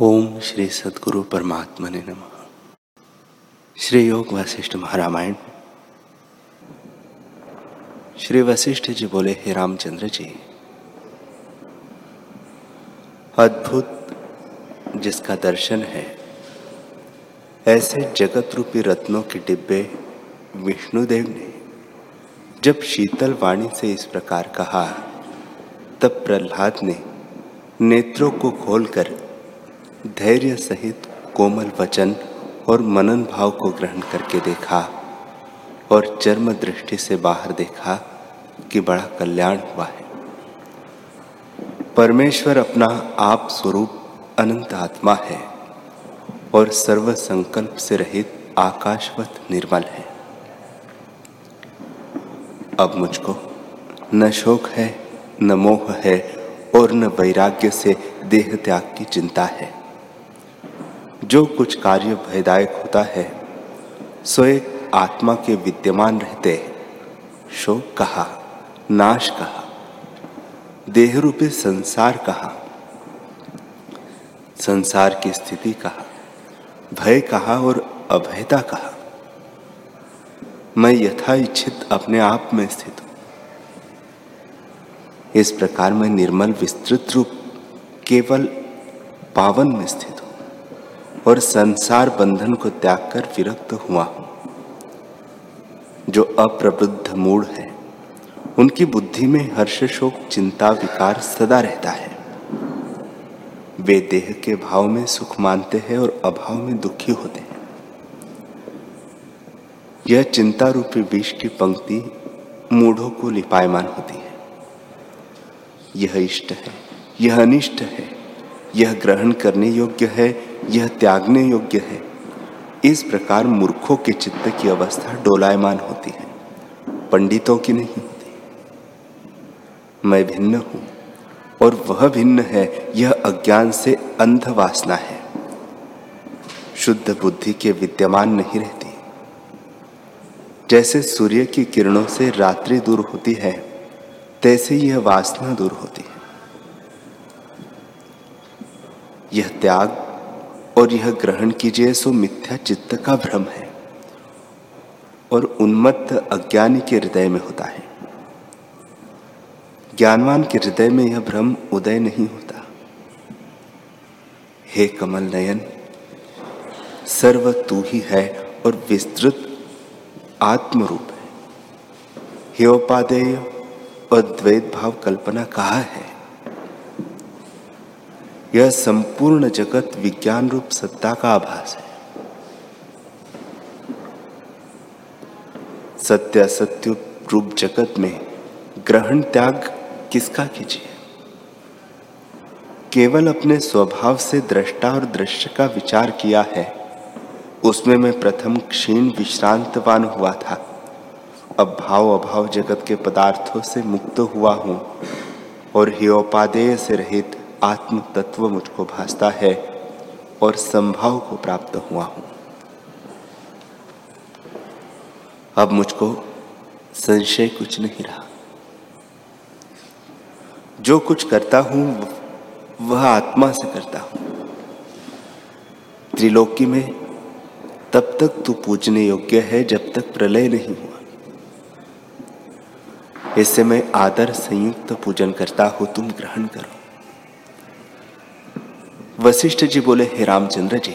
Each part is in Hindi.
ओम श्री सदगुरु परमात्मा ने नम। श्री योग वशिष्ठ महारामायण। श्री वशिष्ठ जी बोले, हे रामचंद्र जी, अद्भुत जिसका दर्शन है, ऐसे जगत रूपी रत्नों के डिब्बे विष्णुदेव ने जब शीतल वाणी से इस प्रकार कहा, तब प्रहलाद ने नेत्रों को खोलकर धैर्य सहित, कोमल वचन और मनन भाव को ग्रहण करके देखा और चर्म दृष्टि से बाहर देखा कि बड़ा कल्याण हुआ है। परमेश्वर अपना आप स्वरूप अनंत आत्मा है और सर्व संकल्प से रहित आकाशवत निर्मल है। अब मुझको न शोक है, न मोह है और न वैराग्य से देह त्याग की चिंता है। जो कुछ कार्य भयदायक होता है सो एक आत्मा के विद्यमान रहते हैं। शोक कहा, नाश कहा देह रूपी संसार कहा, संसार की स्थिति कहा, भय कहा और अभयता कहा। मैं यथा इच्छित अपने आप में स्थित हूँ। इस प्रकार मैं निर्मल विस्तृत रूप, केवल पावन में स्थित और संसार बंधन को त्याग कर विरक्त हुआ हूँ। जो अप्रबुद्ध मूड है, उनकी बुद्धि में हर्ष शोक, चिंता, विकार सदा रहता है। वे देह के भाव में सुख मानते हैं और अभाव में दुखी होते हैं। यह चिंता रूपी विष की पंक्ति मूढ़ों को लिपायमान होती है। यह इष्ट है, यह अनिष्ट है, यह ग्रहण करने योग्य है यह त्यागने योग्य है। इस प्रकार मूर्खों के चित्त की अवस्था डोलायमान होती है। पंडितों की नहीं होती। मैं भिन्न हूँ, और वह भिन्न है, यह अज्ञान से अंध वासना है। शुद्ध बुद्धि के विद्यमान नहीं रहती। जैसे सूर्य की किरणों से रात्रि दूर होती है, तैसे यह वासना दूर होती है। यह त्याग और यह ग्रहण कीजिए, सो मिथ्या चित्त का भ्रम है और उन्मत्त अज्ञानी के हृदय में होता है। ज्ञानवान के हृदय में यह भ्रम उदय नहीं होता। हे कमल नयन, सर्व तू ही है और विस्तृत आत्म रूप है। हे उपादेय और द्वैत भाव कल्पना कहा है? यह संपूर्ण जगत विज्ञान रूप सत्ता का आभास है। सत्य असत्य रूप जगत में ग्रहण त्याग किसका कीजिए? केवल अपने स्वभाव से दृष्टा और दृश्य का विचार किया है, उसमें मैं प्रथम क्षीण विश्रांतवान हुआ था। अब भाव अभाव जगत के पदार्थों से मुक्त हुआ हूँ और हियोपादेय से रहित आत्म तत्व मुझको भासता है और संभाव को प्राप्त हुआ हूँ। अब मुझको संशय कुछ नहीं रहा। जो कुछ करता हूँ, वह आत्मा से करता हूँ। त्रिलोकी में तब तक तू पूजने योग्य है जब तक प्रलय नहीं हुआ। इससे मैं आदर संयुक्त पूजन करता हूँ, तुम ग्रहण करो। वशिष्ठ जी बोले, हे रामचंद्र जी,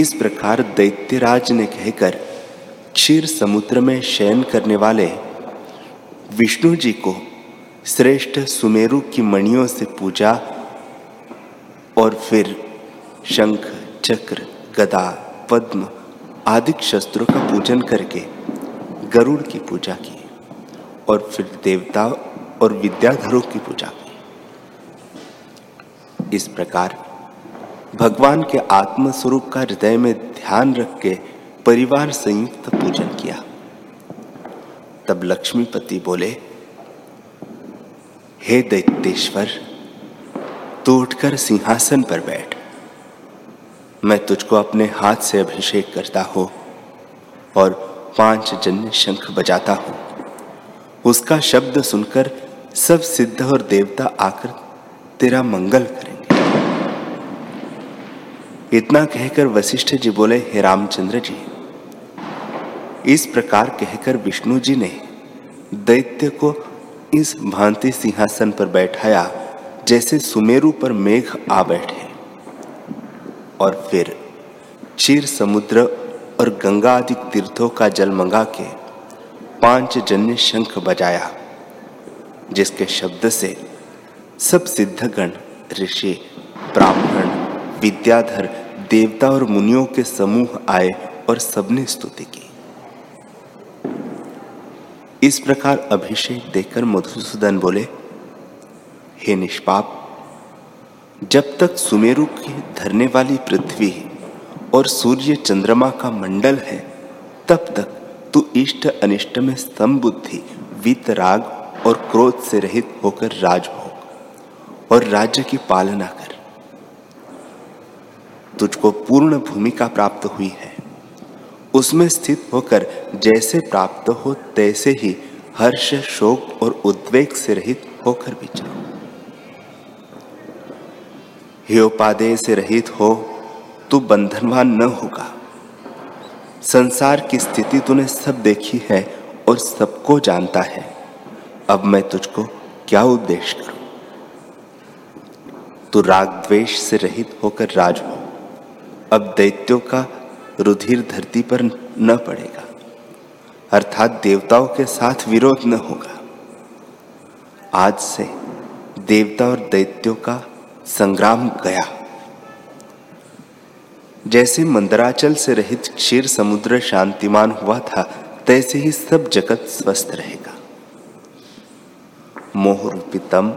इस प्रकार दैत्यराज ने कहकर क्षीर समुद्र में शयन करने वाले विष्णु जी को श्रेष्ठ सुमेरु की मणियों से पूजा और फिर शंख, चक्र, गदा, पद्म आदि शस्त्रों का पूजन करके गरुड़ की पूजा की और फिर देवता और विद्याधरों की पूजा की। इस प्रकार। भगवान के आत्म स्वरूप का हृदय में ध्यान रख के परिवार संयुक्त पूजन किया। तब लक्ष्मीपति बोले, हे दैत्येश्वर, तू उठकर सिंहासन पर बैठ। मैं तुझको अपने हाथ से अभिषेक करता हूँ और पाँच जन्य शंख बजाता हूँ। उसका शब्द सुनकर सब सिद्ध और देवता आकर तेरा मंगल करें। इतना कहकर वशिष्ठ जी बोले, हे रामचंद्र जी, इस प्रकार कहकर विष्णु जी ने दैत्य को इस भांति सिंहासन पर बैठाया, जैसे सुमेरु पर मेघ आ बैठे। और फिर चीर समुद्र और गंगा आदि तीर्थों का जल मंगा के पाँच जन्य शंख बजाया, जिसके शब्द से सब सिद्धगण, ऋषि, ब्राह्मण विद्याधर, देवता और मुनियों के समूह आए और सबने स्तुति की। इस प्रकार अभिषेक देकर मधुसूदन बोले, हे निष्पाप, जब तक सुमेरु की धरने वाली पृथ्वी और सूर्य चंद्रमा का मंडल है, तब तक तू इष्ट अनिष्ट में समबुद्धि वितराग और क्रोध से रहित होकर राजभोग और राज्य की पालना कर। तुझको पूर्ण भूमिका प्राप्त हुई है। उसमें स्थित होकर जैसे प्राप्त हो, तैसे ही हर्ष, शोक और उद्वेग से रहित होकर विचरो उपादेय से रहित हो, तू बंधनवान न होगा। संसार की स्थिति तूने सब देखी है और सबको जानता है। अब मैं तुझको क्या उपदेश करूँ? तू राग द्वेष से रहित होकर राज हो। अब दैत्यों का रुधिर धरती पर न पड़ेगा। अर्थात देवताओं के साथ विरोध न होगा। आज से देवता और दैत्यों का संग्राम गया। जैसे मंदराचल से रहित क्षीर समुद्र शांतिमान हुआ था, तैसे ही सब जगत स्वस्थ रहेगा। मोह रूपी तम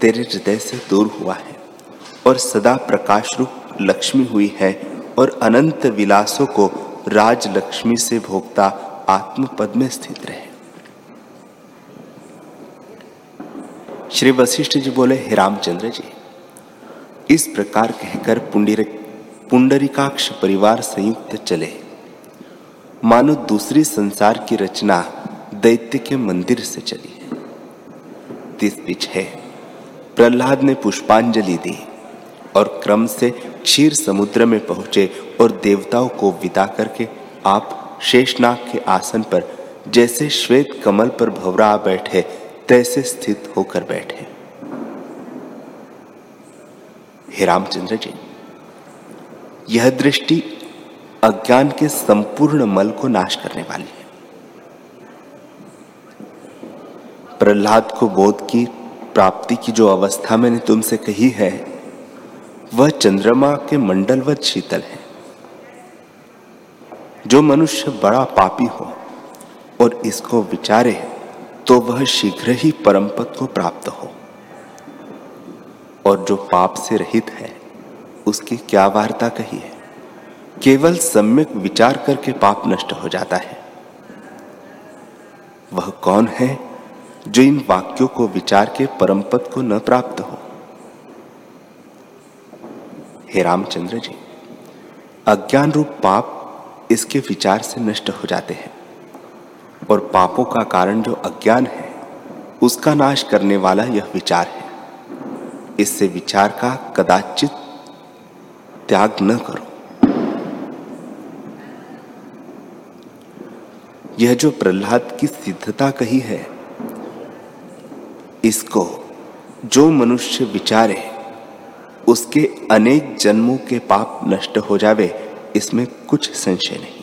तेरे हृदय से दूर हुआ है और सदा प्रकाश रूप लक्ष्मी हुई है और अनंत विलासों को राज लक्ष्मी से भोगता आत्म पद में स्थित रहे। श्री वशिष्ठ जी बोले, हे रामचंद्र जी, इस प्रकार कहकर पुंडरिकाक्ष परिवार संयुक्त चले। मानो दूसरी संसार की रचना दैत्य के मंदिर से चली तीस पीछे प्रहलाद ने पुष्पांजलि दी। और क्रम से क्षीर समुद्र में पहुँचे और देवताओं को विदा करके आप शेषनाग के आसन पर, जैसे श्वेत कमल पर भवरा बैठे, तैसे स्थित होकर बैठे। हे रामचंद्र जी, यह दृष्टि अज्ञान के संपूर्ण मल को नाश करने वाली है। प्रहलाद को बोध की, प्राप्ति की जो अवस्था मैंने तुमसे कही है वह चंद्रमा के मंडलवत शीतल है, जो मनुष्य बड़ा पापी हो और इसको विचारे तो वह शीघ्र ही परम पद को प्राप्त हो। और जो पाप से रहित है, उसकी क्या वार्ता कही है? केवल सम्यक विचार करके पाप नष्ट हो जाता है। वह कौन है, जो इन वाक्यों को विचार के परम पद को न प्राप्त हो? हे रामचंद्र जी अज्ञान रूप पाप इसके विचार से नष्ट हो जाते हैं, और पापों का कारण जो अज्ञान है, उसका नाश करने वाला यह विचार है। इससे विचार का कदाचित त्याग न करो। यह जो प्रहलाद की सिद्धता कही है, इसको जो मनुष्य विचारे उसके अनेक जन्मों के पाप नष्ट हो जावे, इसमें कुछ संशय नहीं।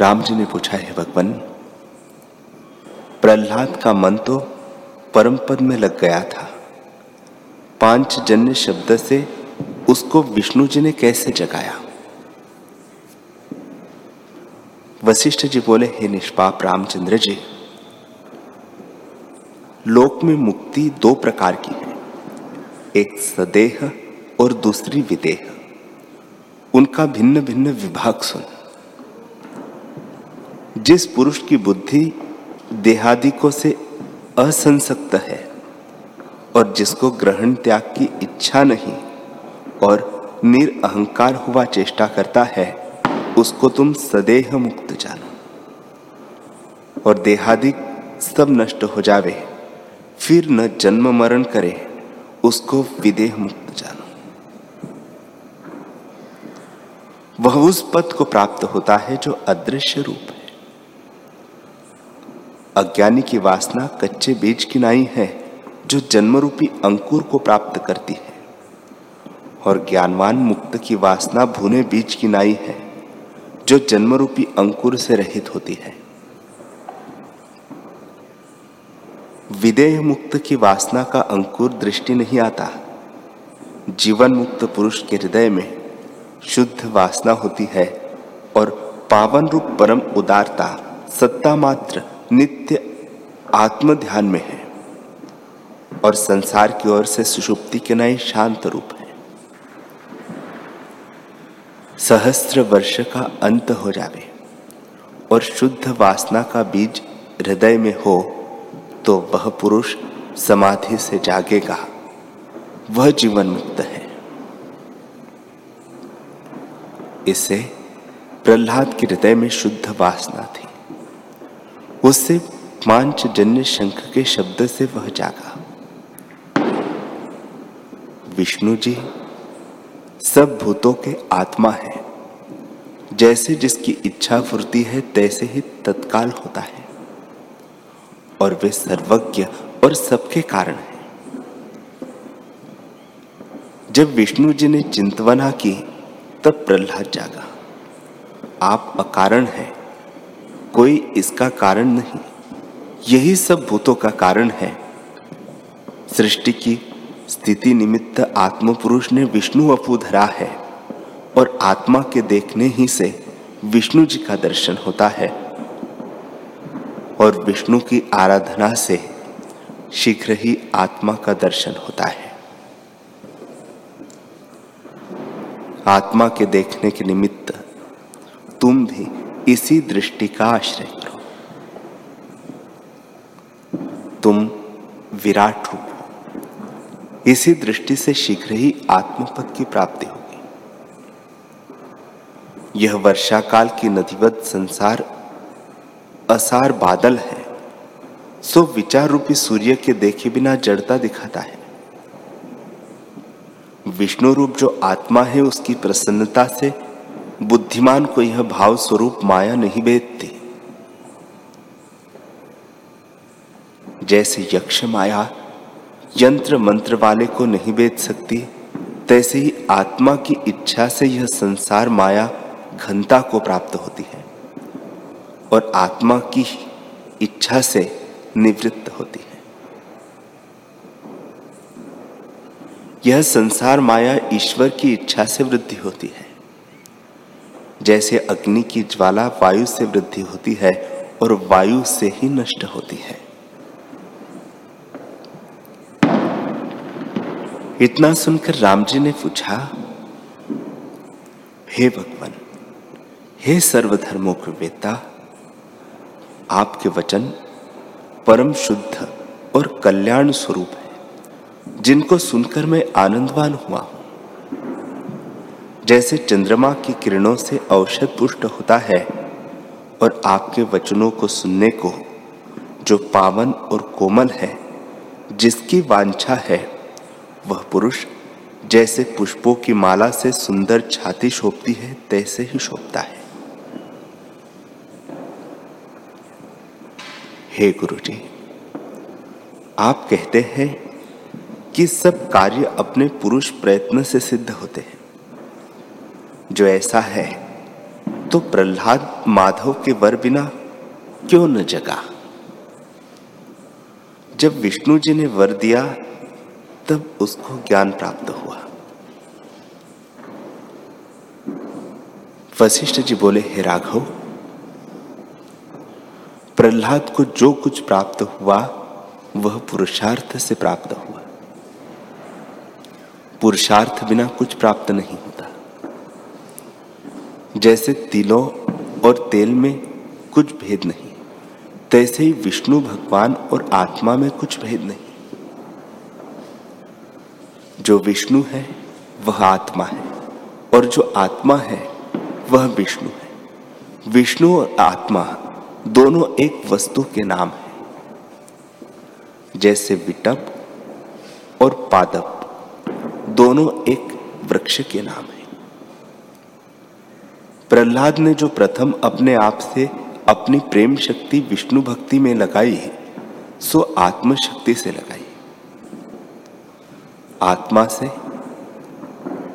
राम जी ने पूछा, है भगवान, प्रहलाद का मन तो परम पद में लग गया था। पाँच जन्य शब्द से उसको विष्णु जी ने कैसे जगाया? वशिष्ठ जी बोले, हे निष्पाप रामचंद्र जी लोक में मुक्ति दो प्रकार की है। एक सदेह और दूसरी विदेह। उनका भिन्न भिन्न विभाग सुन। जिस पुरुष की बुद्धि देहादिकों से असंसक्त है और जिसको ग्रहण त्याग की इच्छा नहीं और निरअहकार हुआ चेष्टा करता है, उसको तुम सदेह मुक्त जानो। और देहादिक सब नष्ट हो जावे। फिर न जन्म मरण करे, उसको विदेह मुक्त जानो। वह उस पद को प्राप्त होता है जो अदृश्य रूप है। अज्ञानी की वासना कच्चे बीज की नाई है, जो जन्म रूपी अंकुर को प्राप्त करती है। और ज्ञानवान मुक्त की वासना भुने बीज की नाई है, जो जन्म रूपी अंकुर से रहित होती है। विदेह मुक्त की वासना का अंकुर दृष्टि नहीं आता। जीवन मुक्त पुरुष के हृदय में शुद्ध वासना होती है और पावन रूप परम उदारता सत्ता मात्र नित्य आत्म ध्यान में है और संसार की ओर से सुषुप्ति के नए शांत रूप है। सहस्त्र वर्ष का अंत हो जावे और शुद्ध वासना का बीज हृदय में हो तो वह पुरुष समाधि से जागेगा वह जीवन मुक्त है। इसे प्रहलाद के हृदय में शुद्ध वासना थी। उससे पांचजन्य शंख के शब्द से वह जागा। विष्णु जी, सब भूतों के आत्मा है। जैसे जिसकी इच्छा फुरती है, तैसे ही तत्काल होता है। और वे सर्वज्ञ और सबके कारण हैं। जब विष्णु जी ने चिंतवना की, तब प्रहलाद जागा। आप अकारण हैं, कोई इसका कारण नहीं। यही सब भूतों का कारण है। सृष्टि की स्थिति निमित्त आत्म पुरुष ने विष्णु अपू धरा है, और आत्मा के देखने ही से विष्णु जी का दर्शन होता है। और विष्णु की आराधना से शीघ्र ही आत्मा का दर्शन होता है। आत्मा के देखने के निमित्त तुम भी इसी दृष्टि का आश्रय करो। तुम विराट रूप हो। इसी दृष्टि से शीघ्र ही आत्मपद की प्राप्ति होगी। यह वर्षा काल की नदीवत संसार असार बादल है, सो विचार रूपी सूर्य के देखे बिना जड़ता दिखाता है। विष्णु रूप जो आत्मा है, उसकी प्रसन्नता से बुद्धिमान को यह भाव स्वरूप माया नहीं बेचती जैसे यक्ष माया यंत्र मंत्र वाले को नहीं बेच सकती, तैसे ही आत्मा की इच्छा से यह संसार माया घनता को प्राप्त होती है। और आत्मा की इच्छा से निवृत्त होती है। यह संसार माया ईश्वर की इच्छा से वृद्धि होती है। जैसे अग्नि की ज्वाला वायु से वृद्धि होती है और वायु से ही नष्ट होती है। इतना सुनकर राम जी ने पूछा, हे भगवान, हे सर्वधर्मों के वेता आपके वचन परम शुद्ध और कल्याण स्वरूप है, जिनको सुनकर मैं आनंदवान हुआ हूँ। जैसे चंद्रमा की किरणों से औषध पुष्ट होता है और आपके वचनों को सुनने को जो पावन और कोमल है, जिसकी वांछा है, वह पुरुष जैसे पुष्पों की माला से सुंदर छाती शोभती है, तैसे ही शोभता है। हे गुरु जी आप कहते हैं कि सब कार्य अपने पुरुष प्रयत्न से सिद्ध होते हैं। जो ऐसा है तो प्रहलाद माधव के वर बिना क्यों न जगा? जब विष्णु जी ने वर दिया, तब उसको ज्ञान प्राप्त हुआ। वशिष्ठ जी बोले, हे राघव प्रहलाद को जो कुछ प्राप्त हुआ, वह पुरुषार्थ से प्राप्त हुआ। पुरुषार्थ बिना कुछ प्राप्त नहीं होता। जैसे तिलों और तेल में कुछ भेद नहीं, तैसे ही विष्णु भगवान और आत्मा में कुछ भेद नहीं। जो विष्णु है, वह आत्मा है, और जो आत्मा है, वह विष्णु है। विष्णु और आत्मा दोनों एक वस्तु के नाम है, जैसे विटप और पादप। दोनों एक वृक्ष के नाम है। प्रहलाद ने जो प्रथम अपने आप से अपनी प्रेम शक्ति विष्णु भक्ति में लगाई है, सो आत्म शक्ति से लगाई। आत्मा से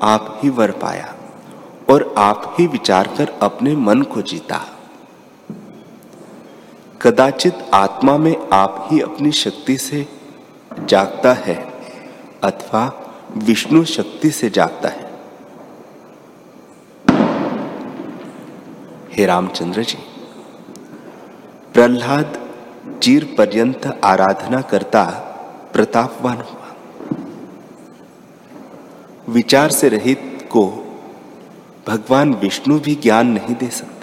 आप ही वर पाया और आप ही विचार कर अपने मन को जीता। कदाचित आत्मा में आप ही अपनी शक्ति से जागता है, अथवा विष्णु शक्ति से जागता है। हे रामचंद्र जी, प्रहलाद चीर पर्यंत आराधना करता प्रतापवान हुआ। विचार से रहित को भगवान विष्णु भी ज्ञान नहीं दे सकते।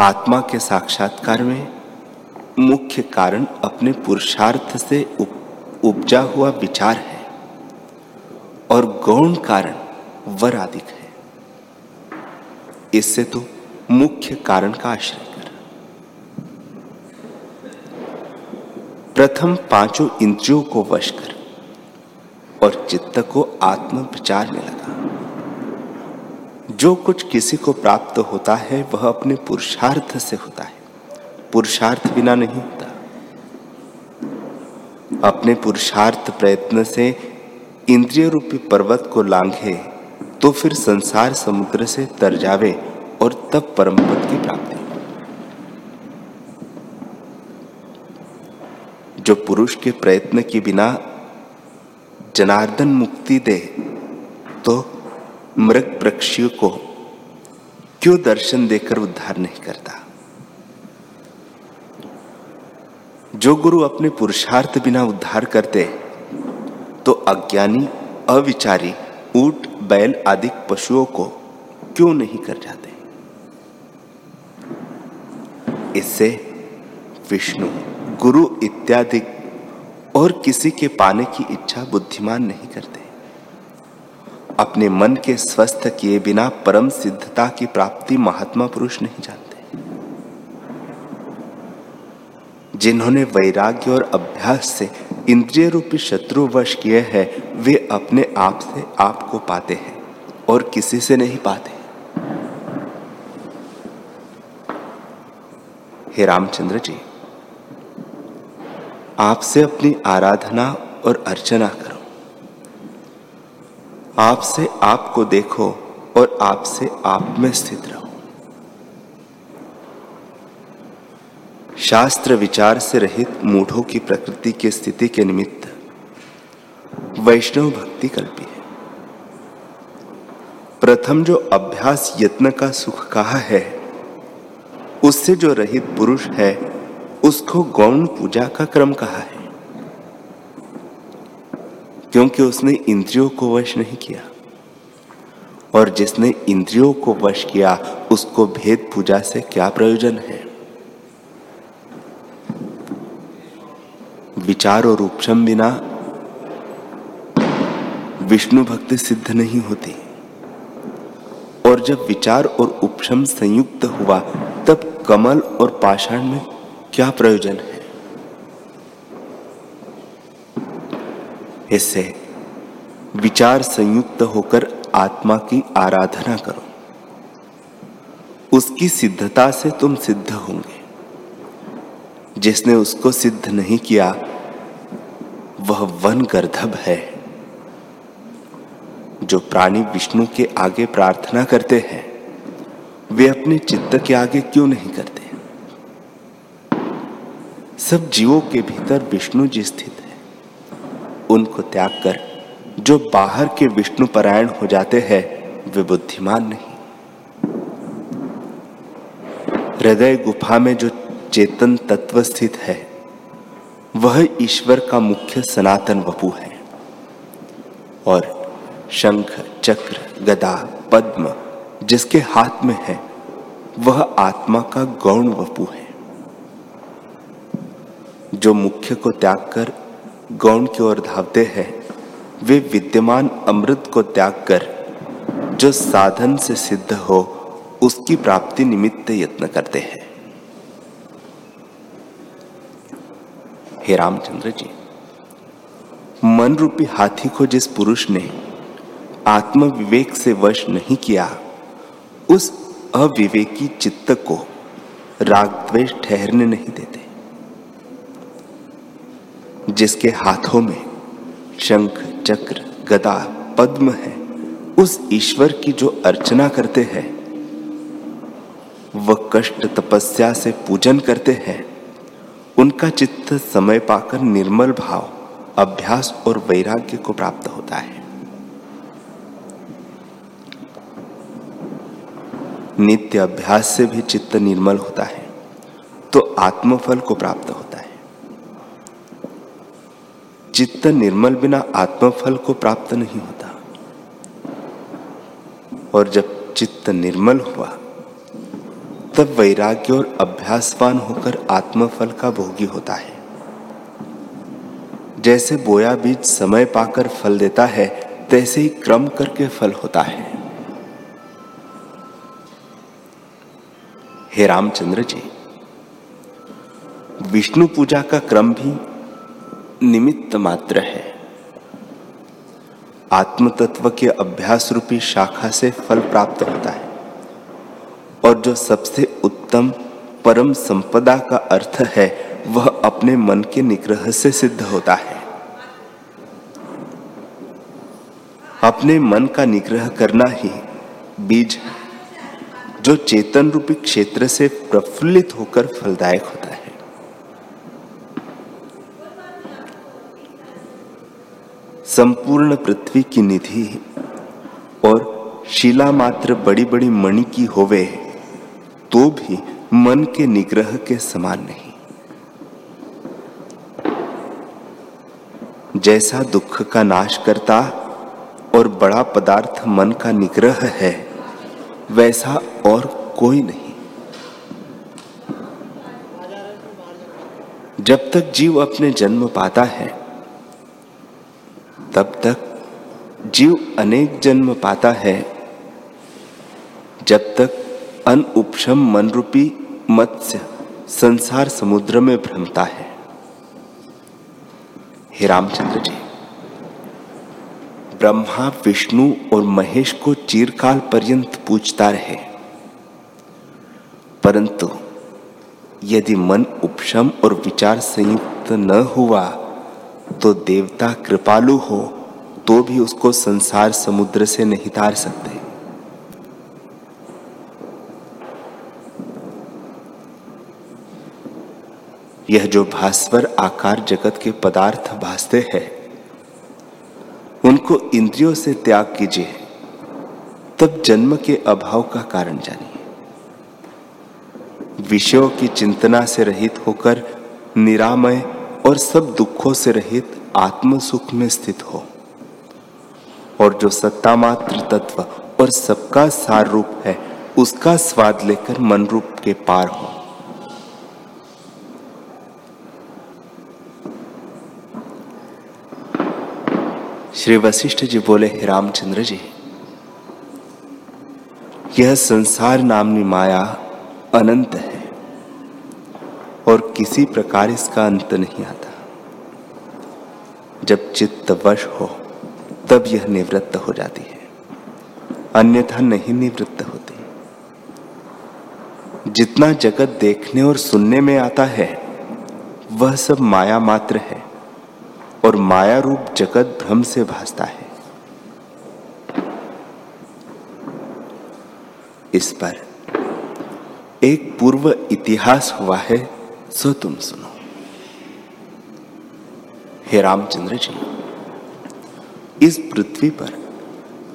आत्मा के साक्षात्कार में मुख्य कारण अपने पुरुषार्थ से उपजा हुआ विचार है और गौण कारण वर आदिक है। इससे तो मुख्य कारण का आश्रय कर। प्रथम पाँचों इंद्रियों को वश कर और चित्त को आत्म विचार में जो कुछ किसी को प्राप्त होता है, वह अपने पुरुषार्थ से होता है। पुरुषार्थ बिना नहीं होता। अपने पुरुषार्थ प्रयत्न से इंद्रिय रूपी पर्वत को लांघे तो फिर संसार समुद्र से तर जावे और तब परम पद की प्राप्ति। जो पुरुष के प्रयत्न के बिना जनार्दन मुक्ति दे तो मृग प्रक्षियों को क्यों दर्शन देकर उद्धार नहीं करता? जो गुरु अपने पुरुषार्थ बिना उद्धार करते तो अज्ञानी, अविचारी, ऊट, बैल आदि पशुओं को क्यों नहीं कर जाते? इससे विष्णु, गुरु इत्यादि और किसी के पाने की इच्छा बुद्धिमान नहीं करते। अपने मन के स्वस्थ किए बिना परम सिद्धता की प्राप्ति महात्मा पुरुष नहीं जानते। जिन्होंने वैराग्य और अभ्यास से इंद्रिय रूपी शत्रु वश किए हैं, वे अपने आप से आप को पाते हैं और किसी से नहीं पाते। हे रामचंद्र जी, आपसे अपनी आराधना और अर्चना करो। आपसे आपको देखो और आपसे आप में स्थित रहो। शास्त्र विचार से रहित मूढ़ों की प्रकृति की स्थिति के निमित्त वैष्णव भक्ति कल्पी है। प्रथम जो अभ्यास यत्न का सुख कहा है, उससे जो रहित पुरुष है, उसको गौण पूजा का क्रम कहा है। क्योंकि उसने इंद्रियों को वश नहीं किया। और जिसने इंद्रियों को वश किया, उसको भेद पूजा से क्या प्रयोजन है? विचार और उपशम बिना विष्णु भक्ति सिद्ध नहीं होती। और जब विचार और उपशम संयुक्त हुआ, तब कमल और पाषाण में क्या प्रयोजन है? इससे विचार संयुक्त होकर आत्मा की आराधना करो। उसकी सिद्धता से तुम सिद्ध होंगे। जिसने उसको सिद्ध नहीं किया, वह वन गर्धब है, जो प्राणी विष्णु के आगे प्रार्थना करते हैं, वे अपने चित्त के आगे क्यों नहीं करते? सब जीवों के भीतर विष्णु जी स्थित उनको त्याग कर, जो बाहर के विष्णु परायण हो जाते हैं, वे बुद्धिमान नहीं। हृदय गुफा में जो चेतन तत्व स्थित है, वह ईश्वर का मुख्य सनातन वपु है। और शंख, चक्र, गदा, पद्म, जिसके हाथ में है, वह आत्मा का गौण वपु है। जो मुख्य को त्याग कर गौण की ओर धावते हैं। वे विद्यमान अमृत को त्याग कर, जो साधन से सिद्ध हो, उसकी प्राप्ति निमित्त यत्न करते हैं। हे रामचंद्र जी, मन रूपी हाथी को जिस पुरुष ने आत्म विवेक से वश नहीं किया, उस अविवेकी चित्त को राग द्वेष ठहरने नहीं देते। जिसके हाथों में शंख, चक्र, गदा, पद्म है, उस ईश्वर की जो अर्चना करते हैं, वह कष्ट तपस्या से पूजन करते हैं। उनका चित्त समय पाकर निर्मल भाव, अभ्यास और वैराग्य को प्राप्त होता है। नित्य अभ्यास से भी चित्त निर्मल होता है तो आत्मफल को प्राप्त होता है। चित्त निर्मल बिना आत्मफल को प्राप्त नहीं होता। और जब चित्त निर्मल हुआ, तब वैराग्य और अभ्यासवान होकर आत्मफल का भोगी होता है। जैसे बोया बीज समय पाकर फल देता है, तैसे ही क्रम करके फल होता है। हे रामचंद्र जी, विष्णु पूजा का क्रम भी निमित्त मात्र है। आत्म तत्व के अभ्यास रूपी शाखा से फल प्राप्त होता है। और जो सबसे उत्तम परम संपदा का अर्थ है, वह अपने मन के निग्रह से सिद्ध होता है। अपने मन का निग्रह करना ही बीज जो चेतन रूपी क्षेत्र से प्रफुल्लित होकर फलदायक होता है संपूर्ण पृथ्वी की निधि और शिला मात्र बड़ी बड़ी मणि की होवे तो भी मन के निग्रह के समान नहीं। जैसा दुख का नाश करता और बड़ा पदार्थ मन का निग्रह है, वैसा और कोई नहीं। जब तक जीव अपने जन्म पाता है तब तक जीव अनेक जन्म पाता है। जब तक अन उपशम मन रूपी मत्स्य संसार समुद्र में भ्रमता है। हे रामचंद्र जी, ब्रह्मा, विष्णु और महेश को चीरकाल पर्यंत पूछता रहे। परंतु यदि मन उपशम और विचार संयुक्त न हुआ तो देवता कृपालु हो तो भी उसको संसार समुद्र से नहीं तार सकते। यह जो भास्वर आकार जगत के पदार्थ भासते हैं, उनको इंद्रियों से त्याग कीजिए, तब जन्म के अभाव का कारण जानिए। विषयों की चिंतना से रहित होकर निरामय और सब दुखों से रहित आत्म सुख में स्थित हो। और जो सत्ता मात्र तत्व और सबका सार रूप है, उसका स्वाद लेकर मन रूप के पार हो। श्री वशिष्ठ जी बोले, हे रामचंद्र जी, यह संसार नामनी माया अनंत है। और किसी प्रकार इसका अंत नहीं आता। जब चित्त वश हो, तब यह निवृत्त हो जाती है। अन्यथा नहीं निवृत्त होती। जितना जगत देखने और सुनने में आता है, वह सब माया मात्र है और माया रूप जगत भ्रम से भासता है। इस पर एक पूर्व इतिहास हुआ है सो तुम सुनो। हे रामचंद्र जी, इस पृथ्वी पर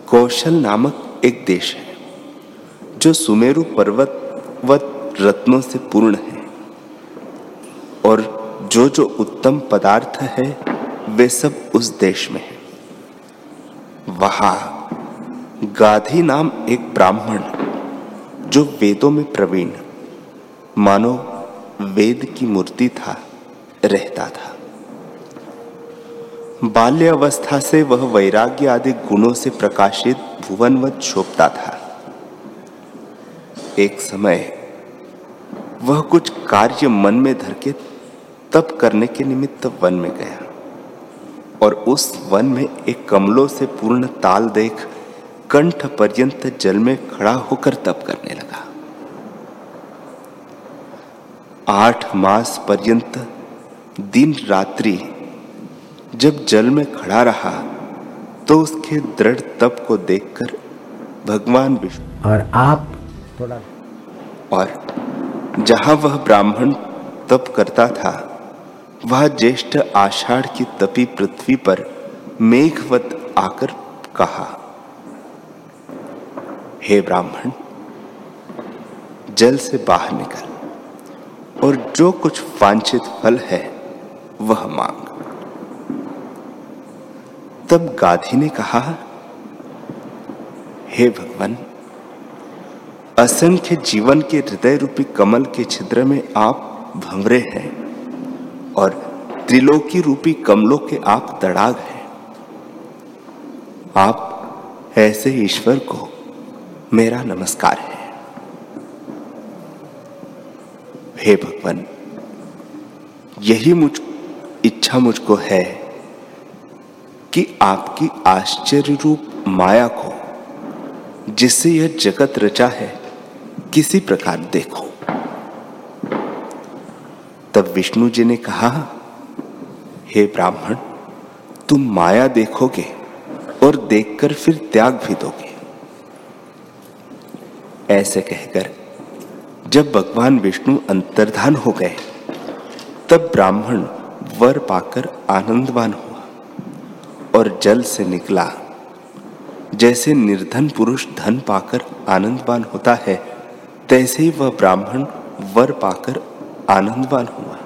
कौशल नामक एक देश है, जो सुमेरु पर्वत व रत्नों से पूर्ण है, और जो जो उत्तम पदार्थ है, वे सब उस देश में है। वहाँ गाधी नाम एक ब्राह्मण, जो वेदों में प्रवीण, मानो वेद की मूर्ति था, रहता था। बाल्य अवस्था से वह वैराग्य आदि गुणों से प्रकाशित भुवनवत शोभता था। एक समय वह कुछ कार्य मन में धर के तप करने के निमित्त वन में गया और उस वन में एक कमलों से पूर्ण ताल देख कंठ पर्यंत जल में खड़ा होकर तप करने लगा। आठ मास पर्यंत दिन रात्रि जब जल में खड़ा रहा तो उसके दृढ़ तप को देखकर भगवान विष्णु और आप थोड़ा और जहाँ वह ब्राह्मण तप करता था वह ज्येष्ठ आषाढ़ की तपी पृथ्वी पर मेघवत आकर कहा हे ब्राह्मण जल से बाहर निकल। और जो कुछ वांछित फल है, वह मांग। तब गाधी ने कहा, हे भगवान, असंख्य जीवन के हृदय रूपी कमल के छिद्र में आप भंवरे हैं और त्रिलोकी रूपी कमलों के आप तड़ाग हैं। आप ऐसे ईश्वर को मेरा नमस्कार है। हे भगवान, यही मुझ, इच्छा मुझको है कि आपकी आश्चर्य रूप माया को, जिससे यह जगत रचा है, किसी प्रकार देखो। तब विष्णु जी ने कहा, हे ब्राह्मण, तुम माया देखोगे और देखकर फिर त्याग भी दोगे। ऐसे कहकर जब भगवान विष्णु अंतर्धान हो गए, तब ब्राह्मण वर पाकर आनंदवान हुआ और जल से निकला। जैसे निर्धन पुरुष धन पाकर आनंदवान होता है, तैसे ही वह ब्राह्मण वर पाकर आनंदवान हुआ।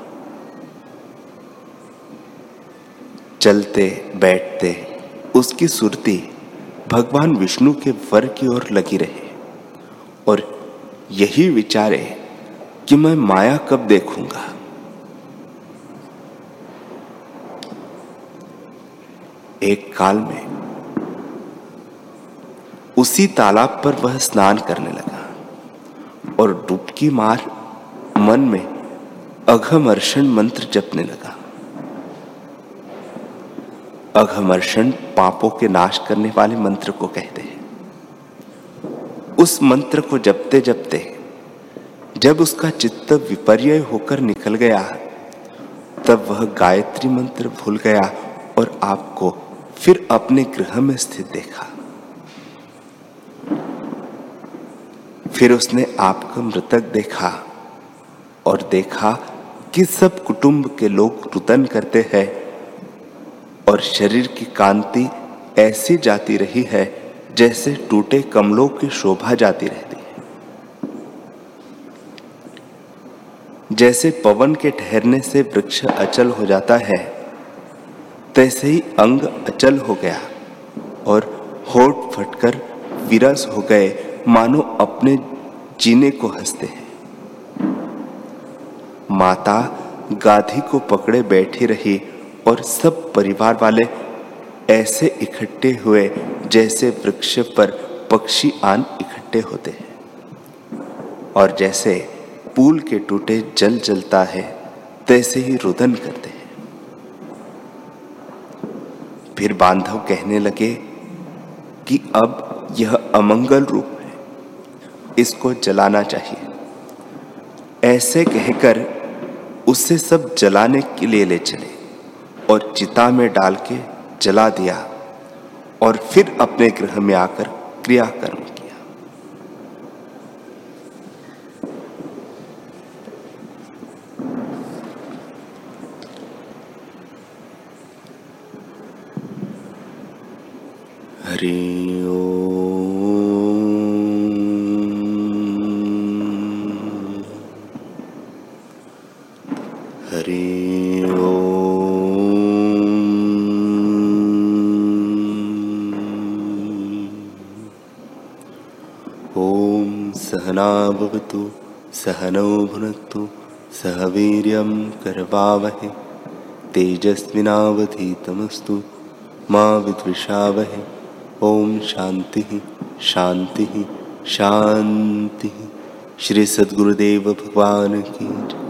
चलते, बैठते, उसकी सुरती भगवान विष्णु के वर की ओर लगी रहे और यही विचारे कि मैं माया कब देखूँगा? एक काल में उसी तालाब पर वह स्नान करने लगा और डुबकी मार मन में अघमर्षण मंत्र जपने लगा। अघमर्षण पापों के नाश करने वाले मंत्र को कहते हैं। उस मंत्र को जपते जपते, जब उसका चित्त विपर्य होकर निकल गया, तब वह गायत्री मंत्र भूल गया और आपको फिर अपने गृह में स्थित देखा। फिर उसने आपका मृतक देखा और देखा कि सब कुटुंब के लोग रुदन करते हैं और शरीर की कांति ऐसी जाती रही है जैसे टूटे कमलों की शोभा जाती रहती है। जैसे पवन के ठहरने से वृक्ष अचल हो जाता है, तैसे ही अंग अचल हो गया और होठ फटकर विरस हो गए, मानो अपने जीने को हँसते हैं। माता गाधी को पकड़े बैठी रही और सब परिवार वाले ऐसे इकट्ठे हुए जैसे वृक्ष पर पक्षी आन इकट्ठे होते हैं। और जैसे पुल के टूटे जल जलता है, तैसे ही रुदन करते हैं। फिर बांधव कहने लगे कि अब यह अमंगल रूप है, इसको जलाना चाहिए। ऐसे कहकर उससे सब जलाने के लिए ले चले और चिता में डाल के जला दिया और फिर अपने ग्रह में आकर क्रियाकर्म किया सहनौ भुनक्तु, सह वीर कर्वावहे। तेजस्विनावधीतमस्तु, मा विद्विषावहे। ओम शांति शांति शांति श्री सद्गुरुदेव भगवान की